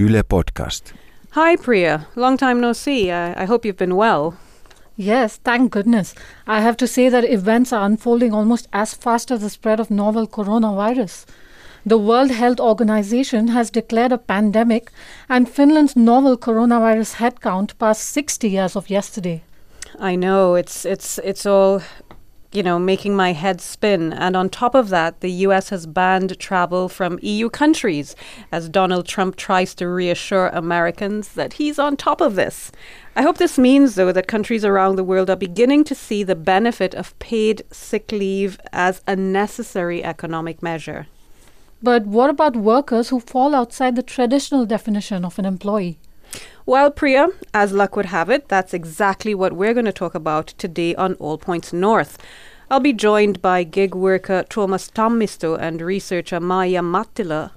Yle Podcast. Hi, Priya. Long time no see. I, I hope you've been well. Yes, thank goodness. I have to say that events are unfolding almost as fast as the spread of novel coronavirus. The World Health Organization has declared a pandemic, and Finland's novel coronavirus headcount passed 60 as of yesterday. I know it's it's it's all you know, making my head spin. And on top of that, the US has banned travel from EU countries as Donald Trump tries to reassure Americans that he's on top of this. I hope this means, though, that countries around the world are beginning to see the benefit of paid sick leave as a necessary economic measure. But what about workers who fall outside the traditional definition of an employee? Well, Priya, as luck would have it, that's exactly what we're going to talk about today on All Points North. I'll be joined by gig worker Thomas Tammisto and researcher Maija Mattila,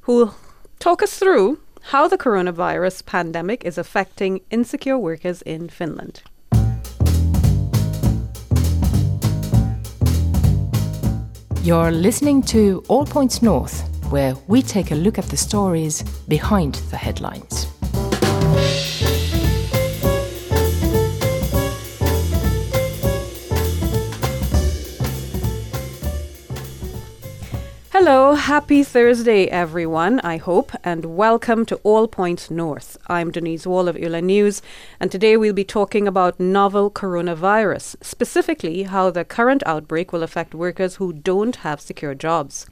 who'll talk us through how the coronavirus pandemic is affecting insecure workers in Finland. You're listening to All Points North, where we take a look at the stories behind the headlines. Hello, happy Thursday, everyone, I hope, and welcome to All Points North. I'm Denise Wall of Yle News, and today we'll be talking about novel coronavirus, specifically how the current outbreak will affect workers who don't have secure jobs.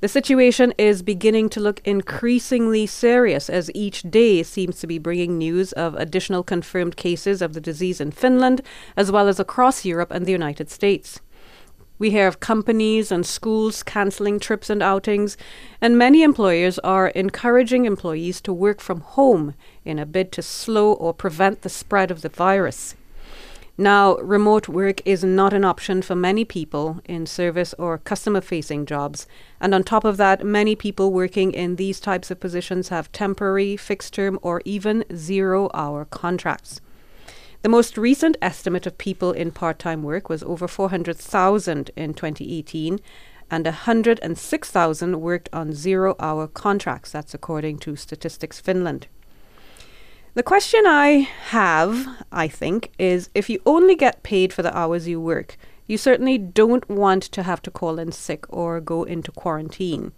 The situation is beginning to look increasingly serious as each day seems to be bringing news of additional confirmed cases of the disease in Finland, as well as across Europe and the United States. We hear of companies and schools cancelling trips and outings, and many employers are encouraging employees to work from home in a bid to slow or prevent the spread of the virus. Now, remote work is not an option for many people in service or customer facing jobs. And on top of that, many people working in these types of positions have temporary, fixed term, or even zero hour contracts. The most recent estimate of people in part time work was over 400,000 in 2018, and 106,000 worked on zero hour contracts. That's according to Statistics Finland. The question I have, I think, is if you only get paid for the hours you work, you certainly don't want to have to call in sick or go into quarantine.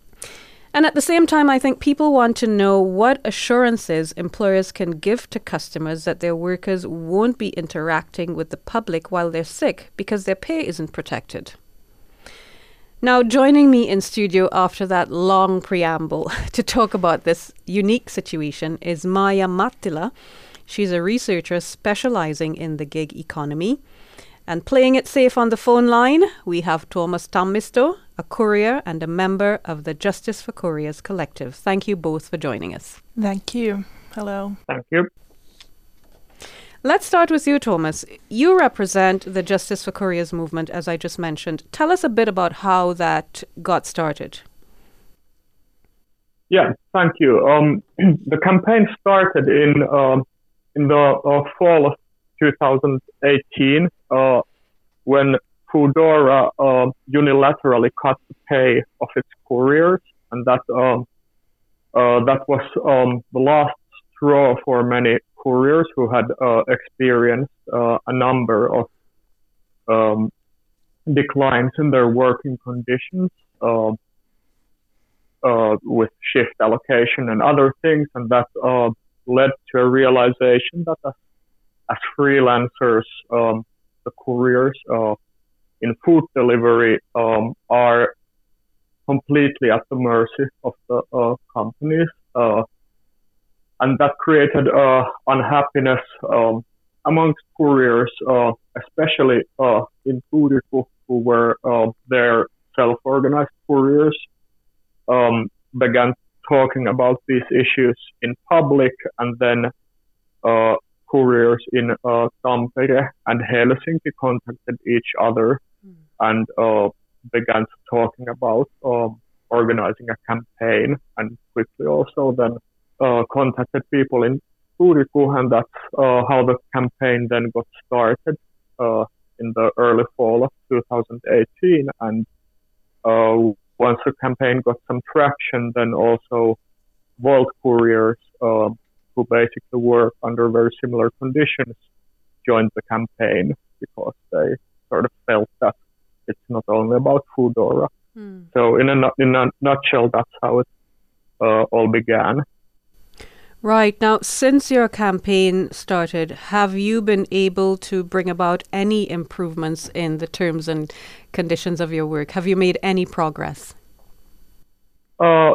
And at the same time, I think people want to know what assurances employers can give to customers that their workers won't be interacting with the public while they're sick because their pay isn't protected. Now, joining me in studio after that long preamble to talk about this unique situation is Maija Mattila. She's a researcher specializing in the gig economy. And playing it safe on the phone line, we have Thomas Tammisto, a courier and a member of the Justice for Couriers Collective. Thank you both for joining us. Thank you. Hello. Thank you. Let's start with you, Thomas. You represent the Justice for Couriers movement, as I just mentioned. Tell us a bit about how that got started. Yeah, thank you. Um, the campaign started in um, in the uh, fall of 2018 uh, when Foodora uh, unilaterally cut the pay of its couriers, and that um, uh, that was um, the last straw for many couriers who had uh, experienced uh, a number of um, declines in their working conditions uh, with shift allocation and other things, and that led to a realization that as as freelancers, um, couriers uh, in food delivery um, are completely at the mercy of the uh, companies, uh, and that created uh, unhappiness um, amongst couriers, uh, especially uh, in Turku, who were their self-organized couriers, um, began talking about these issues in public, and then couriers in uh, Tampere and Helsinki contacted each other mm. and uh, began talking about um, organizing a campaign and quickly also then uh, contacted people in Turku and that's uh, how the campaign then got started uh, in the early fall of 2018 and uh, once the campaign got some traction then also Wolt couriers um, who basically work under very similar conditions joined the campaign because they sort of felt that it's not only about Foodora. Mm. So in a in a nutshell, that's how it uh, all began. Right. Now, since your campaign started, have you been able to bring about any improvements in the terms and conditions of your work? Have you made any progress? Uh,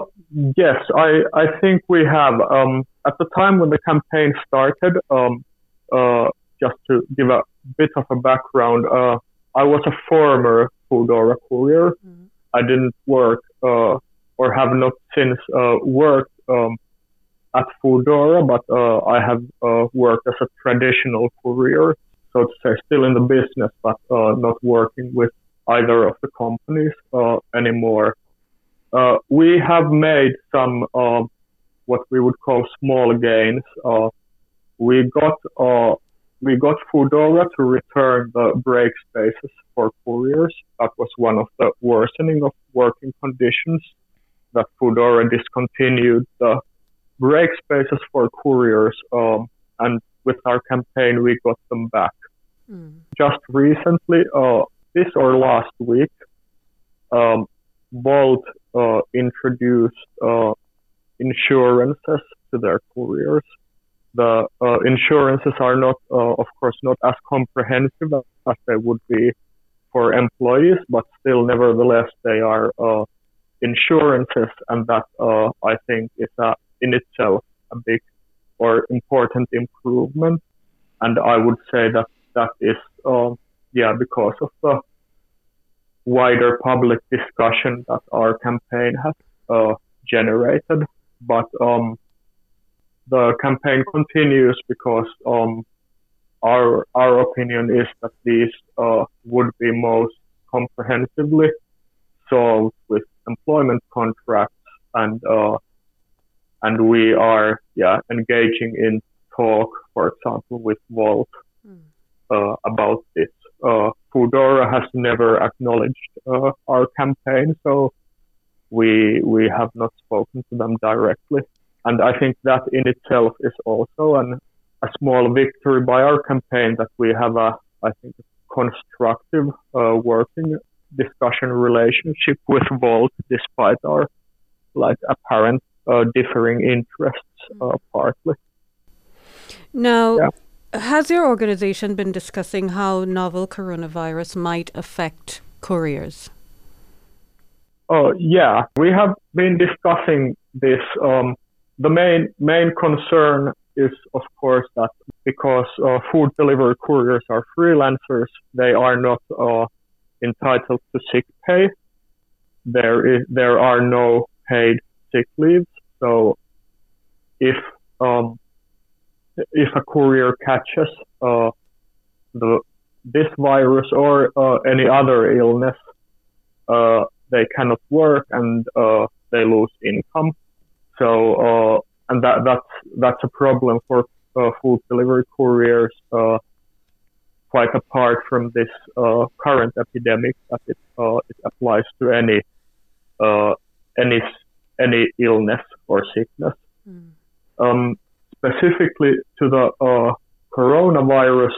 yes, I, I think we have. Um, at the time when the campaign started, um, uh, just to give a bit of a background, uh, I was a former Foodora courier. Mm-hmm. I didn't work uh, or have not since uh, worked um, at Foodora, but uh, I have uh, worked as a traditional courier, so to say, still in the business, but uh, not working with either of the companies uh, anymore. Uh, we have made some uh, what we would call small gains. we got we got Foodora to return the break spaces for couriers. That was one of the worsening of working conditions that Foodora discontinued the break spaces for couriers, um, and with our campaign, we got them back. Mm. Just recently, uh, this or last week, um, Wolt uh, introduced uh, insurances to their couriers. The uh, insurances are not, uh, of course, not as comprehensive as they would be for employees, but still, nevertheless, they are uh, insurances, and that I think is a in itself a big or important improvement. And I would say that that is, uh, yeah, because of the wider public discussion that our campaign has uh, generated. But um, the campaign continues because um, our our opinion is that these uh, would be most comprehensively solved with employment contracts and uh, and we are yeah engaging in talk, for example, with Wolt mm. uh, about this. Uh, Foodora has never acknowledged uh, our campaign, so we we have not spoken to them directly, and I think that in itself is also an, a small victory by our campaign that we have a I think constructive uh, working discussion relationship with Wolt despite our like apparent uh, differing interests uh, partly. Now, yeah. Has your organization been discussing how novel coronavirus might affect couriers? Oh, yeah, we have been discussing this. Um, the main main concern is, of course, that because uh, food delivery couriers are freelancers, they are not uh, entitled to sick pay. There is there are no paid sick leaves. So if um, if a courier catches uh, the this virus or uh, any other illness, uh, they cannot work and uh, they lose income. So uh, and that that's that's a problem for uh, food delivery couriers. quite apart from this current epidemic, that it it applies to any any any illness or sickness. Mm. Um, specifically to the uh, coronavirus,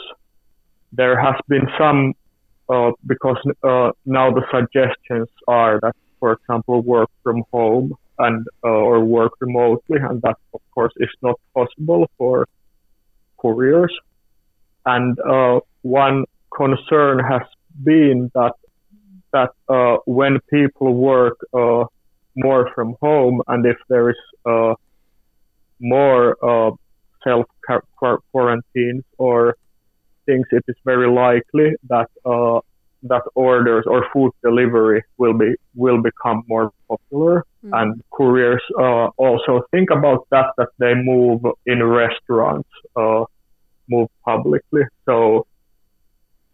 there has been some, uh, because uh, now the suggestions are that, for example, work from home and uh, or work remotely, and that of course is not possible for couriers. And uh, one concern has been that that uh, when people work more from home, and if there is uh, more uh, self quarantines or things, it is very likely that uh, that orders or food delivery will be will become more popular. Mm. And couriers uh, also think about that that they move in restaurants, uh, move publicly. So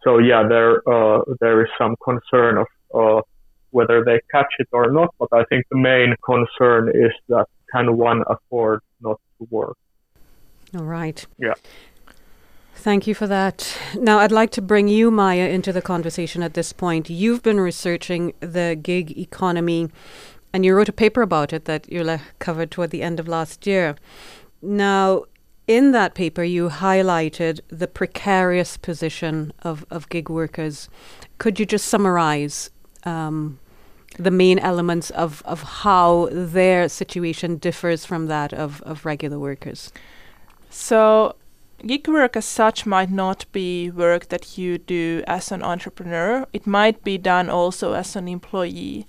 so yeah, there uh, there is some concern of whether they catch it or not. But I think the main concern is that can one afford to work? All right. Yeah. Thank you for that. Now, I'd like to bring you, Maija, into the conversation at this point. You've been researching the gig economy and you wrote a paper about it that Yle covered toward the end of last year. Now, in that paper, you highlighted the precarious position of, of gig workers. Could you just summarize um, the main elements of, of how their situation differs from that of, of regular workers? So, gig work as such might not be work that you do as an entrepreneur. It might be done also as an employee.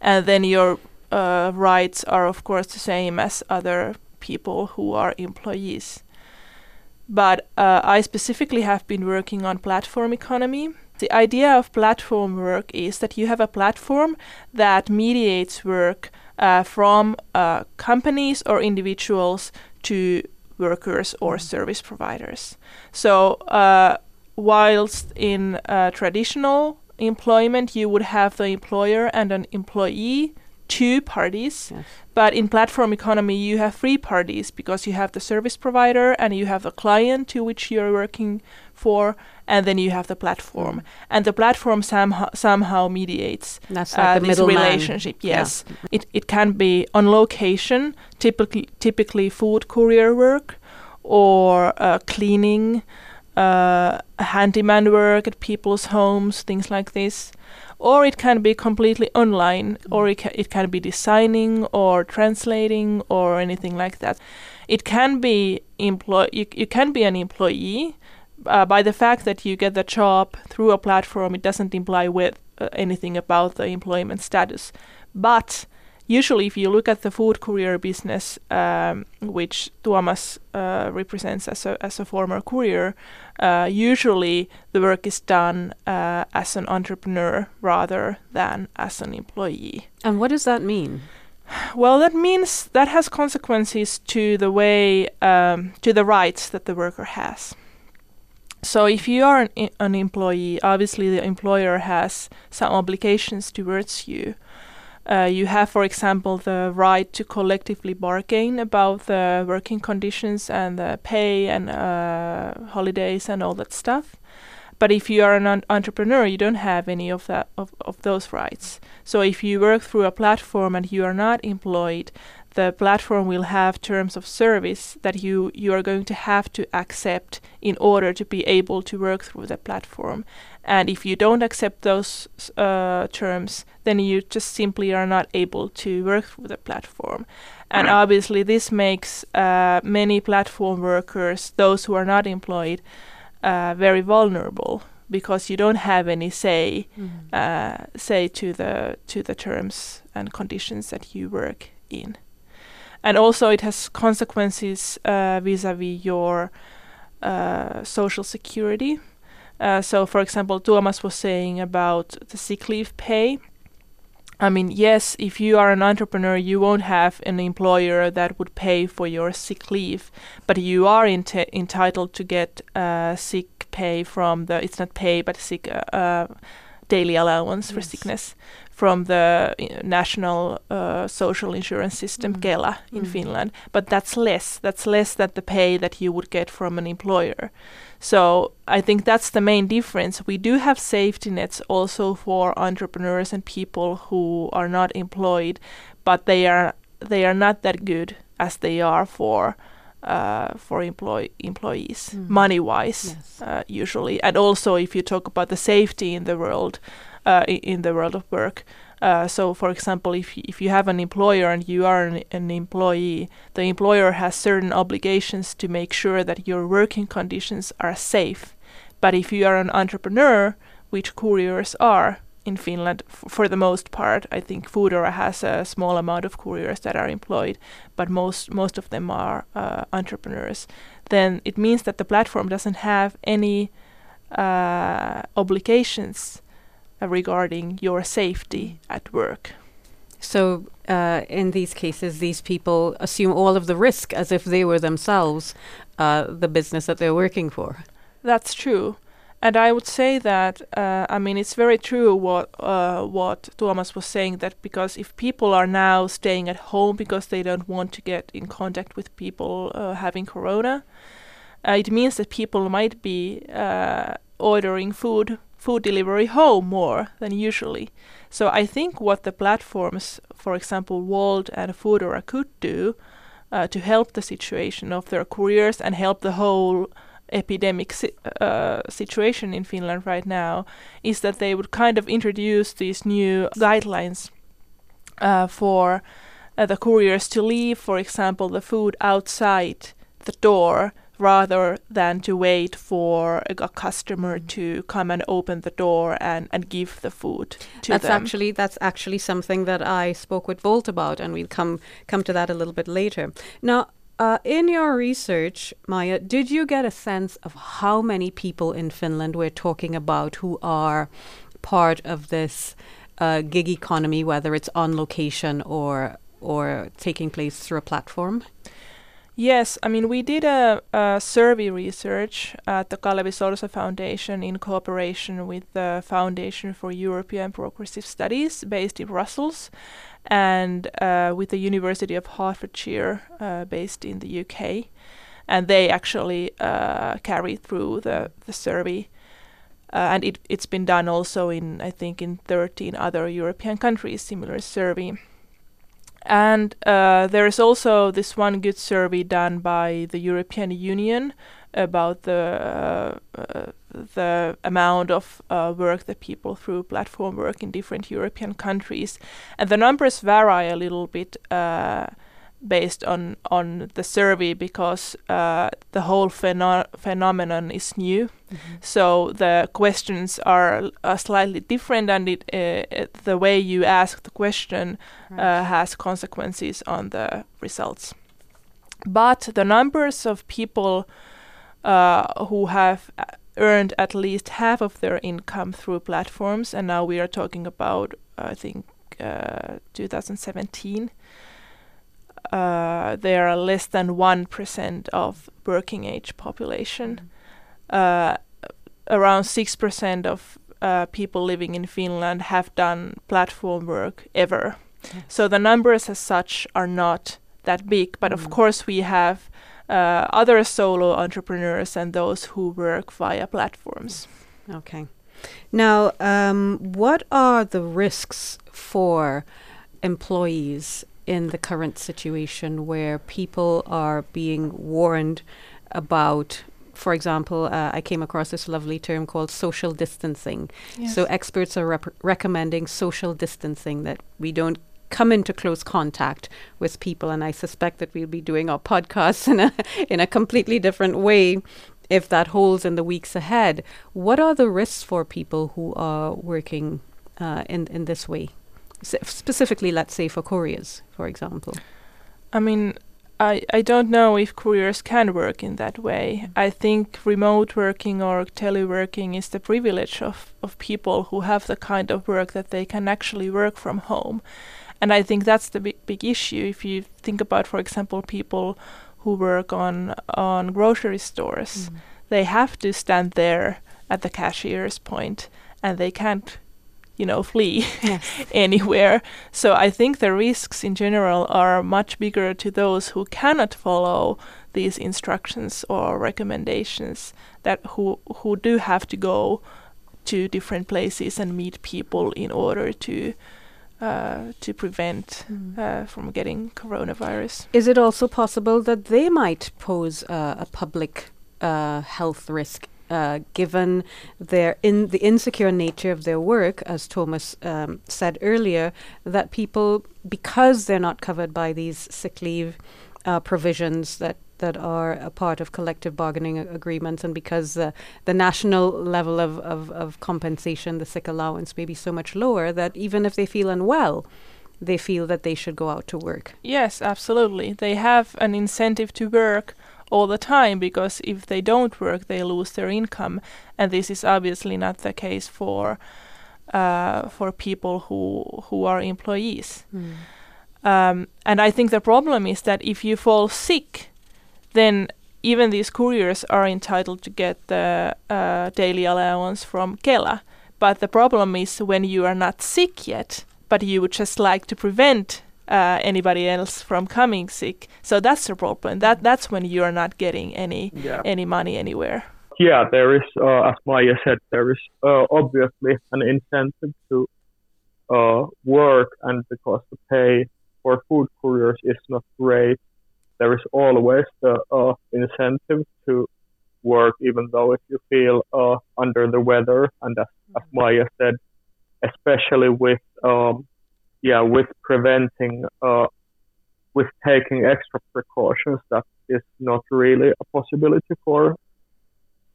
And then your uh, rights are, of course, the same as other people who are employees. But uh, I specifically have been working on platform economy. The idea of platform work is that you have a platform that mediates work uh, from uh, companies or individuals to workers or service providers. So, uh, whilst in uh, traditional employment, you would have the employer and an employee two parties. Yes. But in platform economy, you have three parties because you have the service provider and you have the client to which you're working for, and then you have the platform. Mm. And the platform somehow, somehow mediates That's like uh, this relationship. Man. Yes, yeah. it it can be on location, typically typically food courier work, or uh, cleaning, uh, handyman work at people's homes, things like this or it can be completely online, or it, ca- it can be designing or translating or anything like that. It can be employ you, you can be an employee uh, by the fact that you get the job through a platform. It doesn't imply with uh, anything about the employment status, but usually if you look at the food courier business, um, which Tuomas uh, represents as a, as a former courier, uh, usually the work is done uh, as an entrepreneur rather than as an employee. And what does that mean? Well, that means that has consequences to the way, um, to the rights that the worker has. So if you are an, an employee, obviously the employer has some obligations towards you. Uh, you have, for example, the right to collectively bargain about the working conditions and the pay and uh, holidays and all that stuff. But if you are an un- entrepreneur, you don't have any of that of, of those rights. So if you work through a platform and you are not employed, the platform will have terms of service that you you are going to have to accept in order to be able to work through the platform. And if you don't accept those uh, terms, then you just simply are not able to work through the platform. And obviously, this makes uh, many platform workers, those who are not employed, uh, very vulnerable because you don't have any say mm. say to the to the terms and conditions that you work in. And also, it has consequences uh, vis-a-vis your uh, social security uh, so, for example, Tuomas was saying about the sick leave pay. I mean, yes, if you are an entrepreneur, you won't have an employer that would pay for your sick leave, but you are entitled to get uh, sick pay from the, it's not pay, but sick uh, uh daily allowance yes. for sickness from the national uh, social insurance system, mm. Kela, in mm. Finland. But that's less. That's less than the pay that you would get from an employer. So I think that's the main difference. We do have safety nets also for entrepreneurs and people who are not employed, but they are they are not that good as they are for uh, for employ employees mm. money wise yes. uh, usually. And also if you talk about the safety in the world uh, in the world of work, uh, so, for example, if if you have an employer and you are an, an, employee, the employer has certain obligations to make sure that your working conditions are safe. But if you are an entrepreneur, which couriers are in Finland for the most part, I think Foodora has a small amount of couriers that are employed, but most most of them are uh, entrepreneurs. Then it means that the platform doesn't have any uh, obligations regarding your safety at work. So, uh, in these cases, these people assume all of the risk as if they were themselves uh, the business that they're working for. That's true. And I would say that uh, I mean it's very true what uh, what Thomas was saying that because if people are now staying at home because they don't want to get in contact with people uh, having corona, uh it means that people might be uh ordering food food delivery home more than usually. So I think what the platforms, for example, Wolt and Foodora could do uh, to help the situation of their couriers and help the whole epidemic si- uh, situation in Finland right now is that they would kind of introduce these new guidelines uh, for uh, the couriers to leave, for example, the food outside the door rather than to wait for a, a customer Mm. to come and open the door and, and give the food to that's them. actually that's actually something that I spoke with Wolt about, and we'll come come to that a little bit later. Now, uh, in your research, Maija, did you get a sense of how many people in Finland we're talking about who are part of this uh, gig economy, whether it's on location or or taking place through a platform? Yes, I mean, we did a, a survey research at the Kalevi Sorsa Foundation in cooperation with the Foundation for European Progressive Studies based in Brussels and uh, with the University of Hertfordshire uh, based in the UK. And they actually uh, carried through the, the survey. Uh, and it, it's been done also in, I think, in 13 other European countries, similar survey. And uh, there is also this one good survey done by the European Union about the uh, uh, the amount of uh, work that people through platform work in different European countries, and the numbers vary a little bit uh, based on on the survey because uh, the whole pheno- phenomenon is new. So the questions are uh, slightly different, and it, uh, it- the way you ask the question uh, has consequences on the results. But the numbers of people uh, who have uh, earned at least half of their income through platforms, and now we are talking about, I think, uh, 2017. Uh, they are less than one percent of working age population. Uh, around six percent of uh, people living in Finland have done platform work ever. So the numbers as such are not that big, but of Mm. course we have uh, other solo entrepreneurs and those who work via platforms. Okay. Now, um, what are the risks for employees in the current situation where people are being warned about? For example, uh, I came across this lovely term called social distancing. So, experts are rep- recommending social distancing that we don't come into close contact with people. And I suspect that we'll be doing our podcasts in a, in a completely different way if that holds in the weeks ahead. What are the risks for people who are working uh, in, in this way? Specifically, let's say for couriers, for example. I mean, I, I don't know if couriers can work in that way. Mm-hmm. I think remote working or teleworking is the privilege of, of people who have the kind of work that they can actually work from home. And I think that's the big, big issue. If you think about, for example, people who work on, on grocery stores, mm-hmm. they have to stand there at the cashier's point and they can't, you know, flee Yes. anywhere. So I think the risks in general are much bigger to those who cannot follow these instructions or recommendations that who who do have to go to different places and meet people in order to uh, to prevent uh, from getting coronavirus. Is it also possible that they might pose uh, a public uh, health risk? Uh, given their in the insecure nature of their work, as Thomas um, said earlier, that people, because they're not covered by these sick leave uh, provisions that that are a part of collective bargaining agreements, and because the the national level of, of, of compensation, the sick allowance, may be so much lower that even if they feel unwell, they feel that they should go out to work. Yes, absolutely. They have an incentive to work all the time because if they don't work, they lose their income, and this is obviously not the case for uh, for people who who are employees. Um, and I think the problem is that if you fall sick, then even these couriers are entitled to get the uh, daily allowance from Kela. But the problem is when you are not sick yet, but you would just like to prevent uh, anybody else from coming sick. So that's the problem. That that's when you are not getting any Yeah. any money anywhere. yeah, there is, uh, as Maija said, there is uh, obviously an incentive to uh, work, and because the pay for food couriers is not great, there is always the uh, incentive to work, even though if you feel uh, under the weather, and as, as mm-hmm. Maija said, especially with um, yeah, with preventing, uh, with taking extra precautions, that is not really a possibility for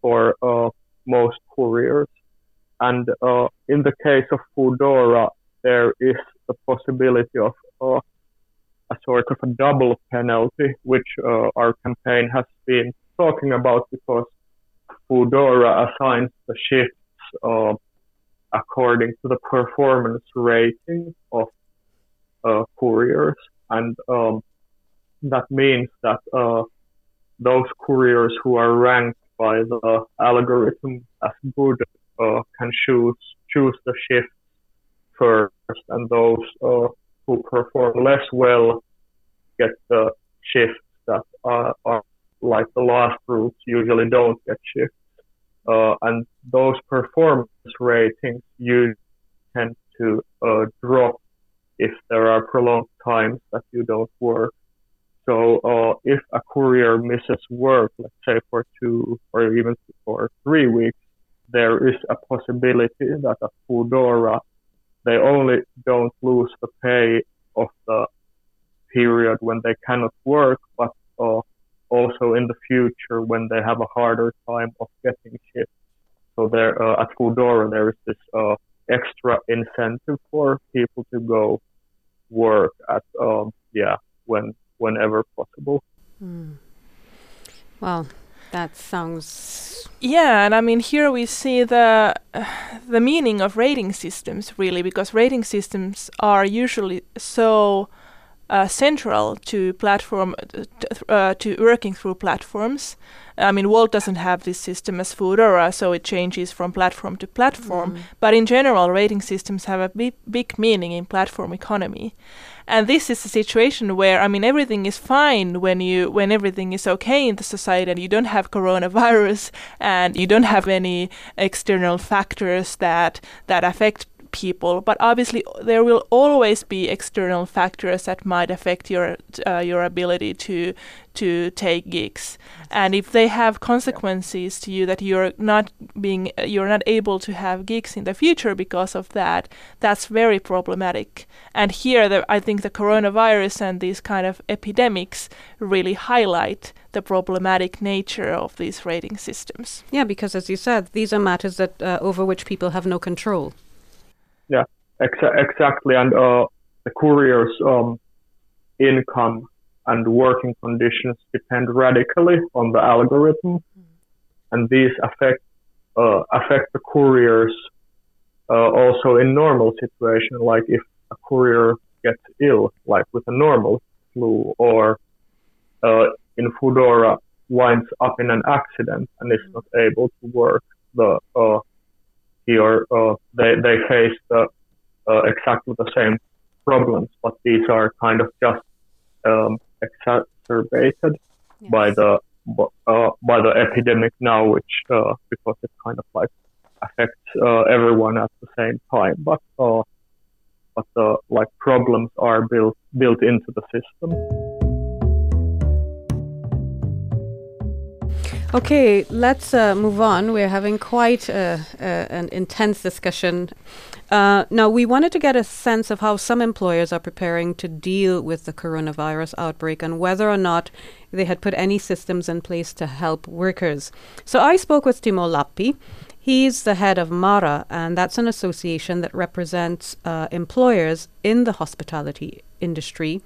for uh, most couriers. And uh, in the case of Foodora, there is the possibility of uh, a sort of a double penalty, which uh, our campaign has been talking about because Foodora assigns the shifts uh, according to the performance rating of uh, couriers, and um, that means that uh, those couriers who are ranked by the algorithm as good uh, can choose choose the shift first, and those uh, who perform less well get the shifts that are, are like the last routes usually don't get shifts. Uh, and those performance ratings you tend to uh, drop if there are prolonged times that you don't work. So uh, if a courier misses work, let's say for two or even for three weeks, there is a possibility that a Foodora, they only don't lose the pay of the period when they cannot work, but uh, also in the future when they have a harder time of getting shifts. So there, uh, at Foodora, there is this uh, extra incentive for people to go work at, um, yeah, when whenever possible. Mm. Well, that sounds. Yeah, and I mean here we see the uh, the meaning of rating systems really, because rating systems are usually so uh, central to platform uh, to working through platforms. I mean, Wolt doesn't have this system as Foodora, so it changes from platform to platform. Mm. But in general, rating systems have a big, big meaning in platform economy. And this is a situation where I mean everything is fine when you when everything is okay in the society and you don't have coronavirus and you don't have any external factors that that affect people, but obviously there will always be external factors that might affect your uh, your ability to to take gigs. And if they have consequences to you that you're not being you're not able to have gigs in the future because of that, that's very problematic. And here, the, I think the coronavirus and these kind of epidemics really highlight the problematic nature of these rating systems. Yeah, because as you said, these are matters that uh, over which people have no control. Yeah, exa- exactly. And uh, the courier's um, income and working conditions depend radically on the algorithm, mm. and these affect uh, affect the couriers uh, also in normal situation, like if a courier gets ill, like with a normal flu, or uh, in Foodora winds up in an accident and is mm. not able to work, the he or uh, they they face uh, exactly the same problems, but these are kind of just um, exacerbated yes. by the uh, by the epidemic now, which uh, because it kind of like affects uh, everyone at the same time, but uh, but the like problems are built built into the system. Okay, let's uh, move on. We're having quite an intense discussion. Uh, now, we wanted to get a sense of how some employers are preparing to deal with the coronavirus outbreak and whether or not they had put any systems in place to help workers. So I spoke with Timo Lappi. He's the head of MARA, and that's an association that represents uh, employers in the hospitality industry,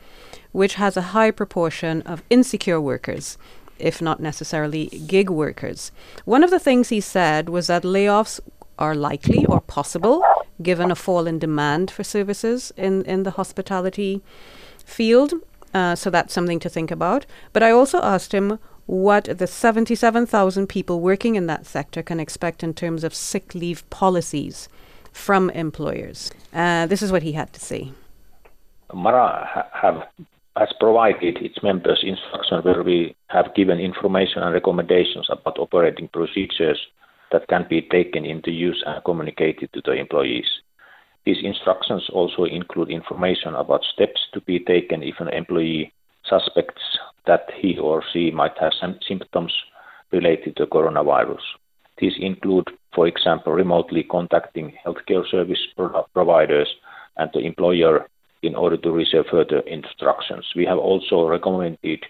which has a high proportion of insecure workers if not necessarily gig workers. One of the things he said was that layoffs are likely or possible given a fall in demand for services in, in the hospitality field. Uh, so that's something to think about. But I also asked him what the 77,000 people working in that sector can expect in terms of sick leave policies from employers. Uh, this is what he had to say. Mara have has provided its members instructions where we have given information and recommendations about operating procedures that can be taken into use and communicated to the employees. These instructions also include information about steps to be taken if an employee suspects that he or she might have some symptoms related to coronavirus. These include, for example, remotely contacting healthcare service providers and the employer in order to receive further instructions. We have also recommended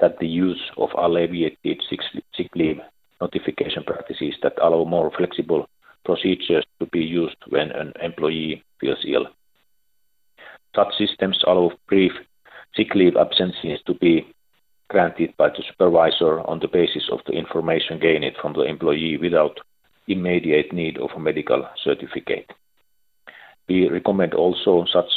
that the use of alleviated sick leave notification practices that allow more flexible procedures to be used when an employee feels ill. Such systems allow brief sick leave absences to be granted by the supervisor on the basis of the information gained from the employee without immediate need of a medical certificate. We recommend also such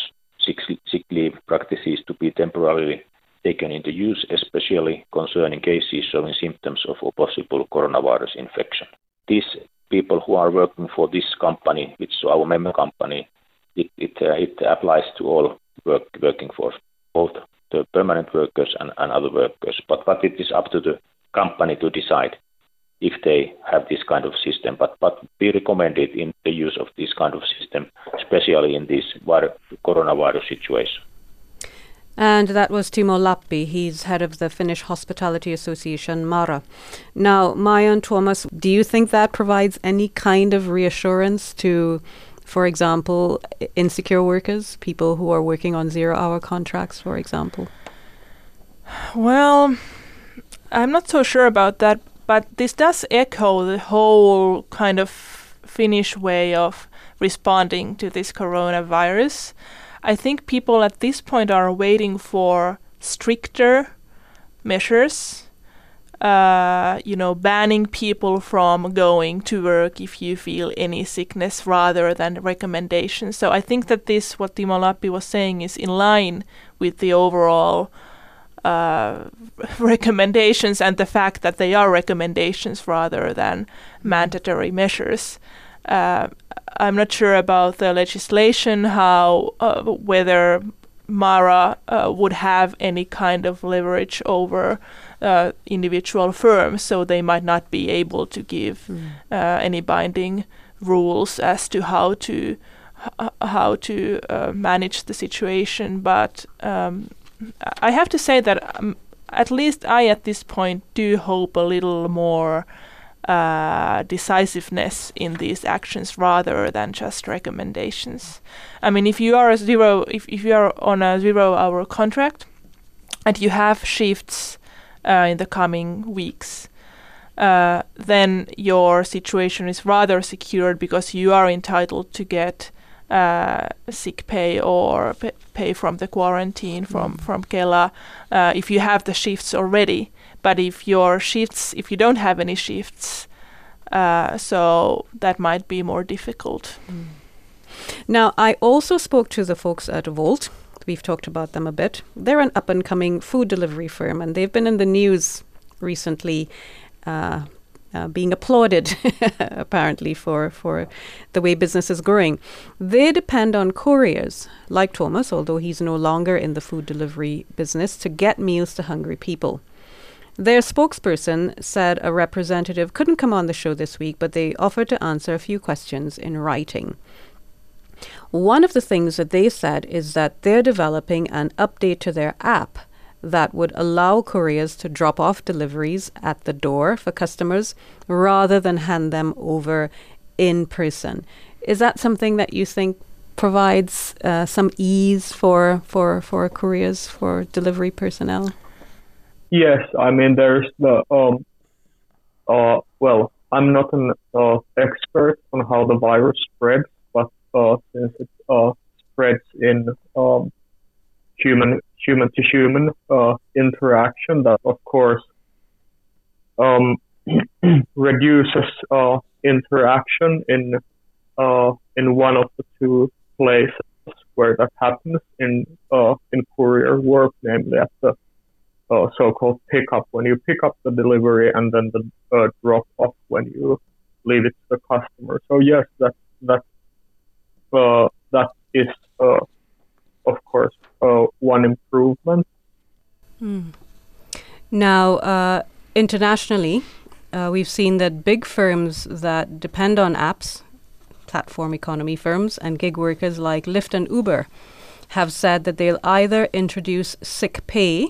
sick leave practices to be temporarily taken into use, especially concerning cases showing symptoms of a possible coronavirus infection. These people who are working for this company, which is our member company, it, it, uh, it applies to all work, working force, both the permanent workers and, and other workers. But, but it is up to the company to decide if they have this kind of system. But, but we recommend it in the use of this kind of system, especially in this coronavirus situation. And that was Timo Lappi. He's head of the Finnish Hospitality Association, MARA. Now, Maija and Thomas, do you think that provides any kind of reassurance to, for example, insecure workers, people who are working on zero hour contracts, for example? Well, I'm not so sure about that, but this does echo the whole kind of Finnish way of responding to this coronavirus. I think people at this point are waiting for stricter measures. Uh, you know, banning people from going to work if you feel any sickness rather than recommendations. So I think that this, what Timo Lappi was saying, is in line with the overall uh, recommendations and the fact that they are recommendations rather than mandatory measures. Uh, I'm not sure about the legislation, how uh, whether Mara uh, would have any kind of leverage over uh, individual firms, so they might not be able to give mm. any binding rules as to how to how to uh, manage the situation. But um, I have to say that um, at least I, at this point, do hope a little more uh, decisiveness in these actions rather than just recommendations. I mean, if you are a zero, if, if you are on a zero-hour contract, and you have shifts uh, in the coming weeks, uh, then your situation is rather secured because you are entitled to get uh, sick pay or p- pay from the quarantine from mm. from Kela uh, if you have the shifts already. But if your shifts, if you don't have any shifts, uh, so that might be more difficult. Mm. Now, I also spoke to the folks at Wolt. We've talked about them a bit. They're an up and coming food delivery firm, and they've been in the news recently. Uh, being applauded, apparently, for, for the way business is growing. They depend on couriers, like Thomas, although he's no longer in the food delivery business, to get meals to hungry people. Their spokesperson said a representative couldn't come on the show this week, but they offered to answer a few questions in writing. One of the things that they said is that they're developing an update to their app that would allow couriers to drop off deliveries at the door for customers rather than hand them over in person. Is that something that you think provides uh, some ease for, for, for couriers, for delivery personnel? Yes, I mean there's the um, uh, well, I'm not an uh, expert on how the virus spreads, but uh, since it uh, spreads in um, human human to human uh, interaction, that of course um, reduces uh, interaction in uh, in one of the two places where that happens in uh, in courier work, namely at the uh, so-called pickup when you pick up the delivery and then the drop off when you leave it to the customer. So yes, that that that is of course uh, one improvement. Mm. Now, uh, internationally, uh, we've seen that big firms that depend on apps, platform economy firms, and gig workers like Lyft and Uber have said that they'll either introduce sick pay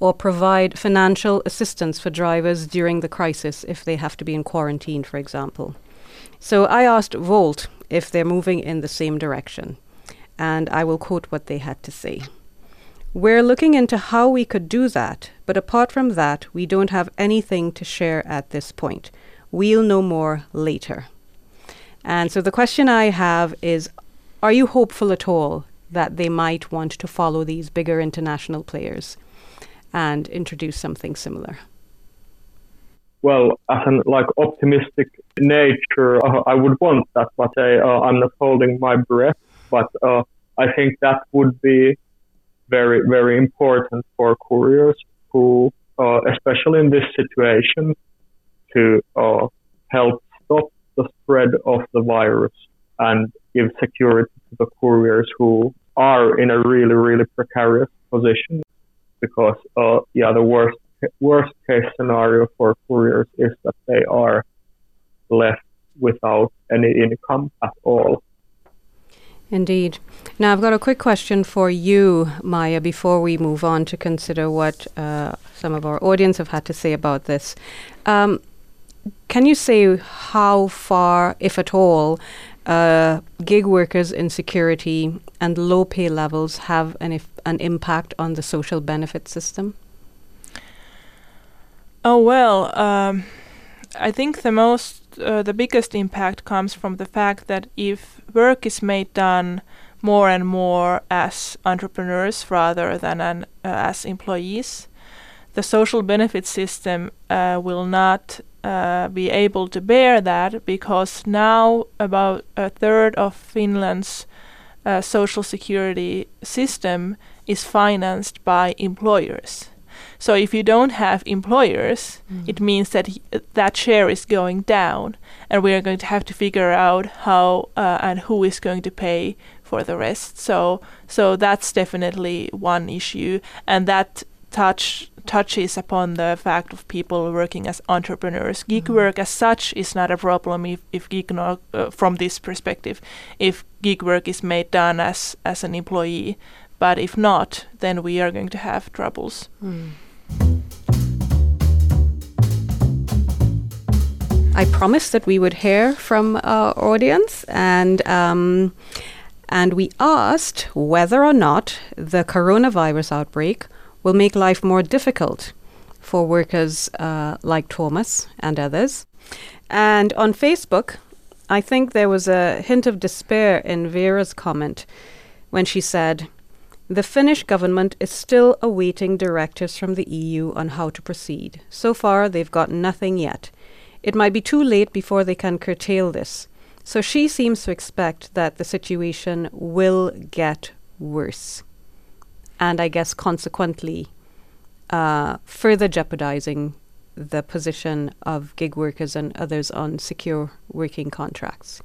or provide financial assistance for drivers during the crisis if they have to be in quarantine, for example. So I asked Wolt if they're moving in the same direction, and I will quote what they had to say. We're looking into how we could do that, but apart from that, we don't have anything to share at this point. We'll know more later. And so the question I have is Are you hopeful at all that they might want to follow these bigger international players and introduce something similar? Well, as an like optimistic nature, uh, I would want that, but I, uh, I'm not holding my breath. But uh, I think that would be very, very important for couriers who, uh, especially in this situation, to uh, help stop the spread of the virus and give security to the couriers who are in a really, really precarious position. Because, uh, yeah, the worst worst case scenario for couriers is that they are left without any income at all. Indeed. Now, I've got a quick question for you, Maija, before we move on to consider what uh, some of our audience have had to say about this. Um, can you say how far, if at all, uh, gig workers insecurity and low pay levels have an, if, an impact on the social benefit system? Oh, well, um, I think the most uh, the biggest impact comes from the fact that if work is made done more and more as entrepreneurs rather than an, uh, as employees, the social benefit system uh, will not uh, be able to bear that because now about a third of Finland's uh, social security system is financed by employers. So if you don't have employers, mm. it means that that share is going down, and we are going to have to figure out how uh, and who is going to pay for the rest. So so that's definitely one issue, and that touch touches upon the fact of people working as entrepreneurs. Gig mm-hmm. work as such is not a problem if, if gig no, uh, from this perspective, if gig work is made done as as an employee, but if not, then we are going to have troubles. Mm. I promised that we would hear from our audience, and um, and we asked whether or not the coronavirus outbreak will make life more difficult for workers uh, like Thomas and others. And on Facebook, I think there was a hint of despair in Vera's comment when she said, the Finnish government is still awaiting directives from the EU on how to proceed. So far, they've got nothing yet. It might be too late before they can curtail this. So she seems to expect that the situation will get worse. And I guess consequently, uh, further jeopardizing the position of gig workers and others on secure working contracts.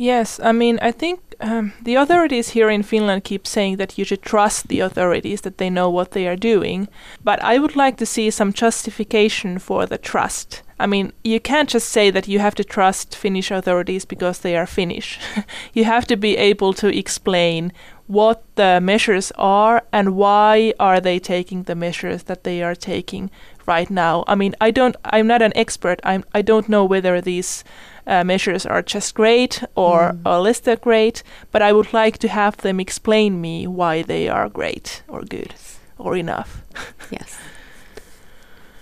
Yes, I mean, I think um, the authorities here in Finland keep saying that you should trust the authorities, that they know what they are doing. But I would like to see some justification for the trust. I mean, you can't just say that you have to trust Finnish authorities because they are Finnish. you have to be able to explain what the measures are and why are they taking the measures that they are taking right now. I mean, I don't I'm not an expert. I'm I don't know whether these uh, measures are just great or, mm. or less than great, but I would like to have them explain me why they are great or good or enough. yes.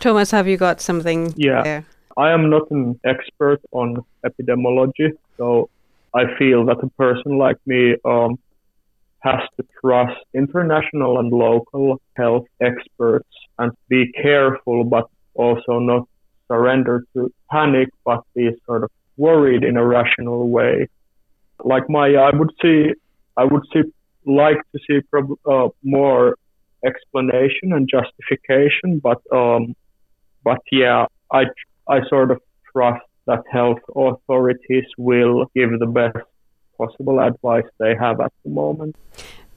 Thomas, have you got something yeah. there? I am not an expert on epidemiology, so I feel that a person like me um, has to trust international and local health experts and be careful, but also not surrender to panic, but be sort of worried in a rational way. Like Maija, I would see, I would see, like to see prob- uh, more explanation and justification, but um, but yeah, I I sort of trust that health authorities will give the best possible advice they have at the moment.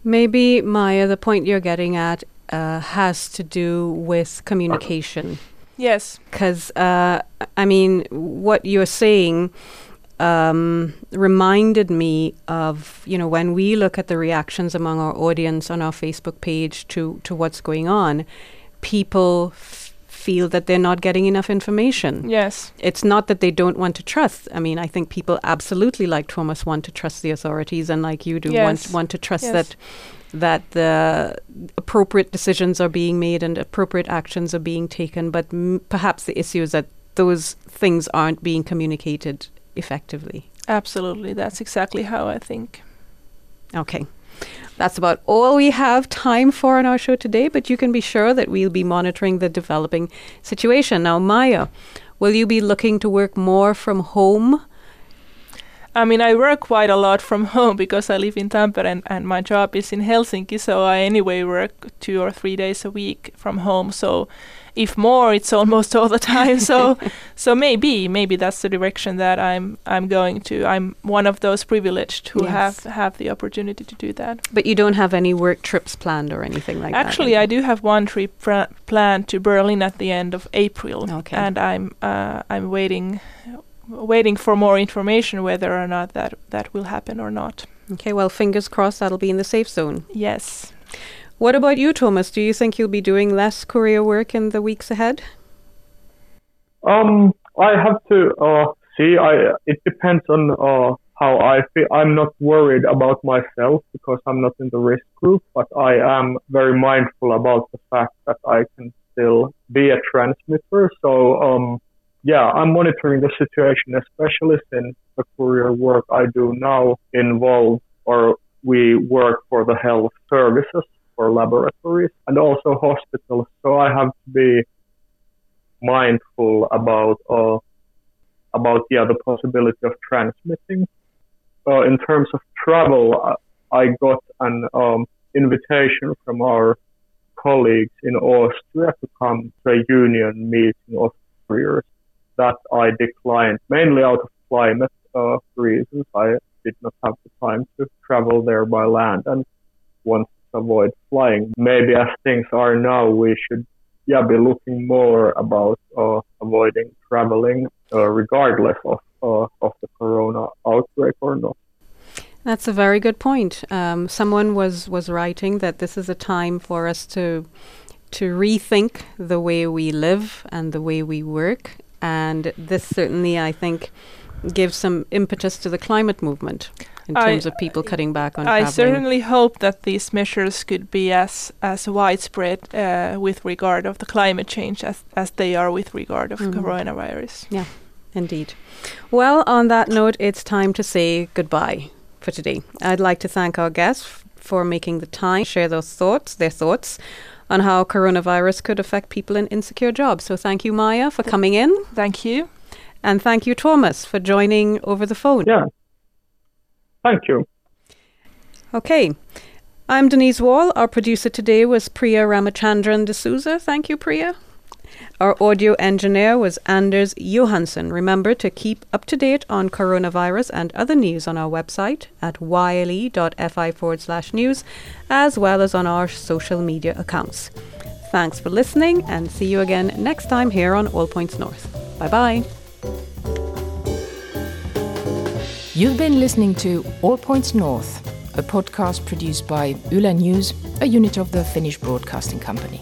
Maybe, Maija, the point you're getting at uh, has to do with communication. Yes. Because, uh, I mean, what you're saying um, reminded me of, you know, when we look at the reactions among our audience on our Facebook page to, to what's going on, people f- feel that they're not getting enough information. Yes. It's not that they don't want to trust. I mean, I think people absolutely, like Thomas, want to trust the authorities, and like you do, want Yes. want to trust Yes. that that the appropriate decisions are being made and appropriate actions are being taken. But m- perhaps the issue is that those things aren't being communicated effectively. Absolutely. That's exactly how I think. Okay. That's about all we have time for on our show today, but you can be sure that we'll be monitoring the developing situation. Now, Maija, will you be looking to work more from home? I mean, I work quite a lot from home because I live in Tampere and, and my job is in Helsinki, so I anyway work two or three days a week from home. So, if more, it's almost all the time. So, so maybe, maybe that's the direction that I'm I'm going to. I'm one of those privileged who Yes. have have the opportunity to do that. But you don't have any work trips planned or anything like Actually, that? Actually, I do have one trip pra- planned to Berlin at the end of April, Okay. and I'm uh, I'm waiting waiting for more information whether or not that that will happen or not. Okay, well, fingers crossed that'll be in the safe zone. Yes. What about you, Thomas? Do you think you'll be doing less courier work in the weeks ahead? Um, I have to uh, see. I it depends on uh, how I feel. I'm not worried about myself because I'm not in the risk group, but I am very mindful about the fact that I can still be a transmitter. So um, yeah, I'm monitoring the situation, especially since the courier work I do now involves or we work for the health services for laboratories and also hospitals. So I have to be mindful about uh, about yeah the possibility of transmitting. In terms of travel, I, I got an um, invitation from our colleagues in Austria to come to a union meeting of couriers that I declined mainly out of climate uh, reasons. I did not have the time to travel there by land and wanted to avoid flying. Maybe as things are now, we should yeah, be looking more about uh, avoiding traveling, uh, regardless of uh, of the corona outbreak or not. That's a very good point. Um, someone was was writing that this is a time for us to to rethink the way we live and the way we work, and this certainly, I think, gives some impetus to the climate movement in I- terms of people cutting back on I traveling. certainly hope that these measures could be as as widespread uh, with regard of the climate change as as they are with regard of Mhm. coronavirus. Yeah, indeed. Well, on that note, it's time to say goodbye for today. I'd like to thank our guests f- for making the time share those thoughts, their thoughts on how coronavirus could affect people in insecure jobs. So thank you, Maija, for coming in, Thank you. and thank you, Thomas, for joining over the phone. Yeah. Thank you. Okay. I'm Denise Wall. Our producer today was Priya Ramachandran D'Souza. Thank you, Priya. Our audio engineer was Anders Johansson. Remember to keep up to date on coronavirus and other news on our website at yle.fi forward slash news, as well as on our social media accounts. Thanks for listening and see you again next time here on All Points North. Bye bye. You've been listening to All Points North, a podcast produced by Yle News, a unit of the Finnish Broadcasting Company.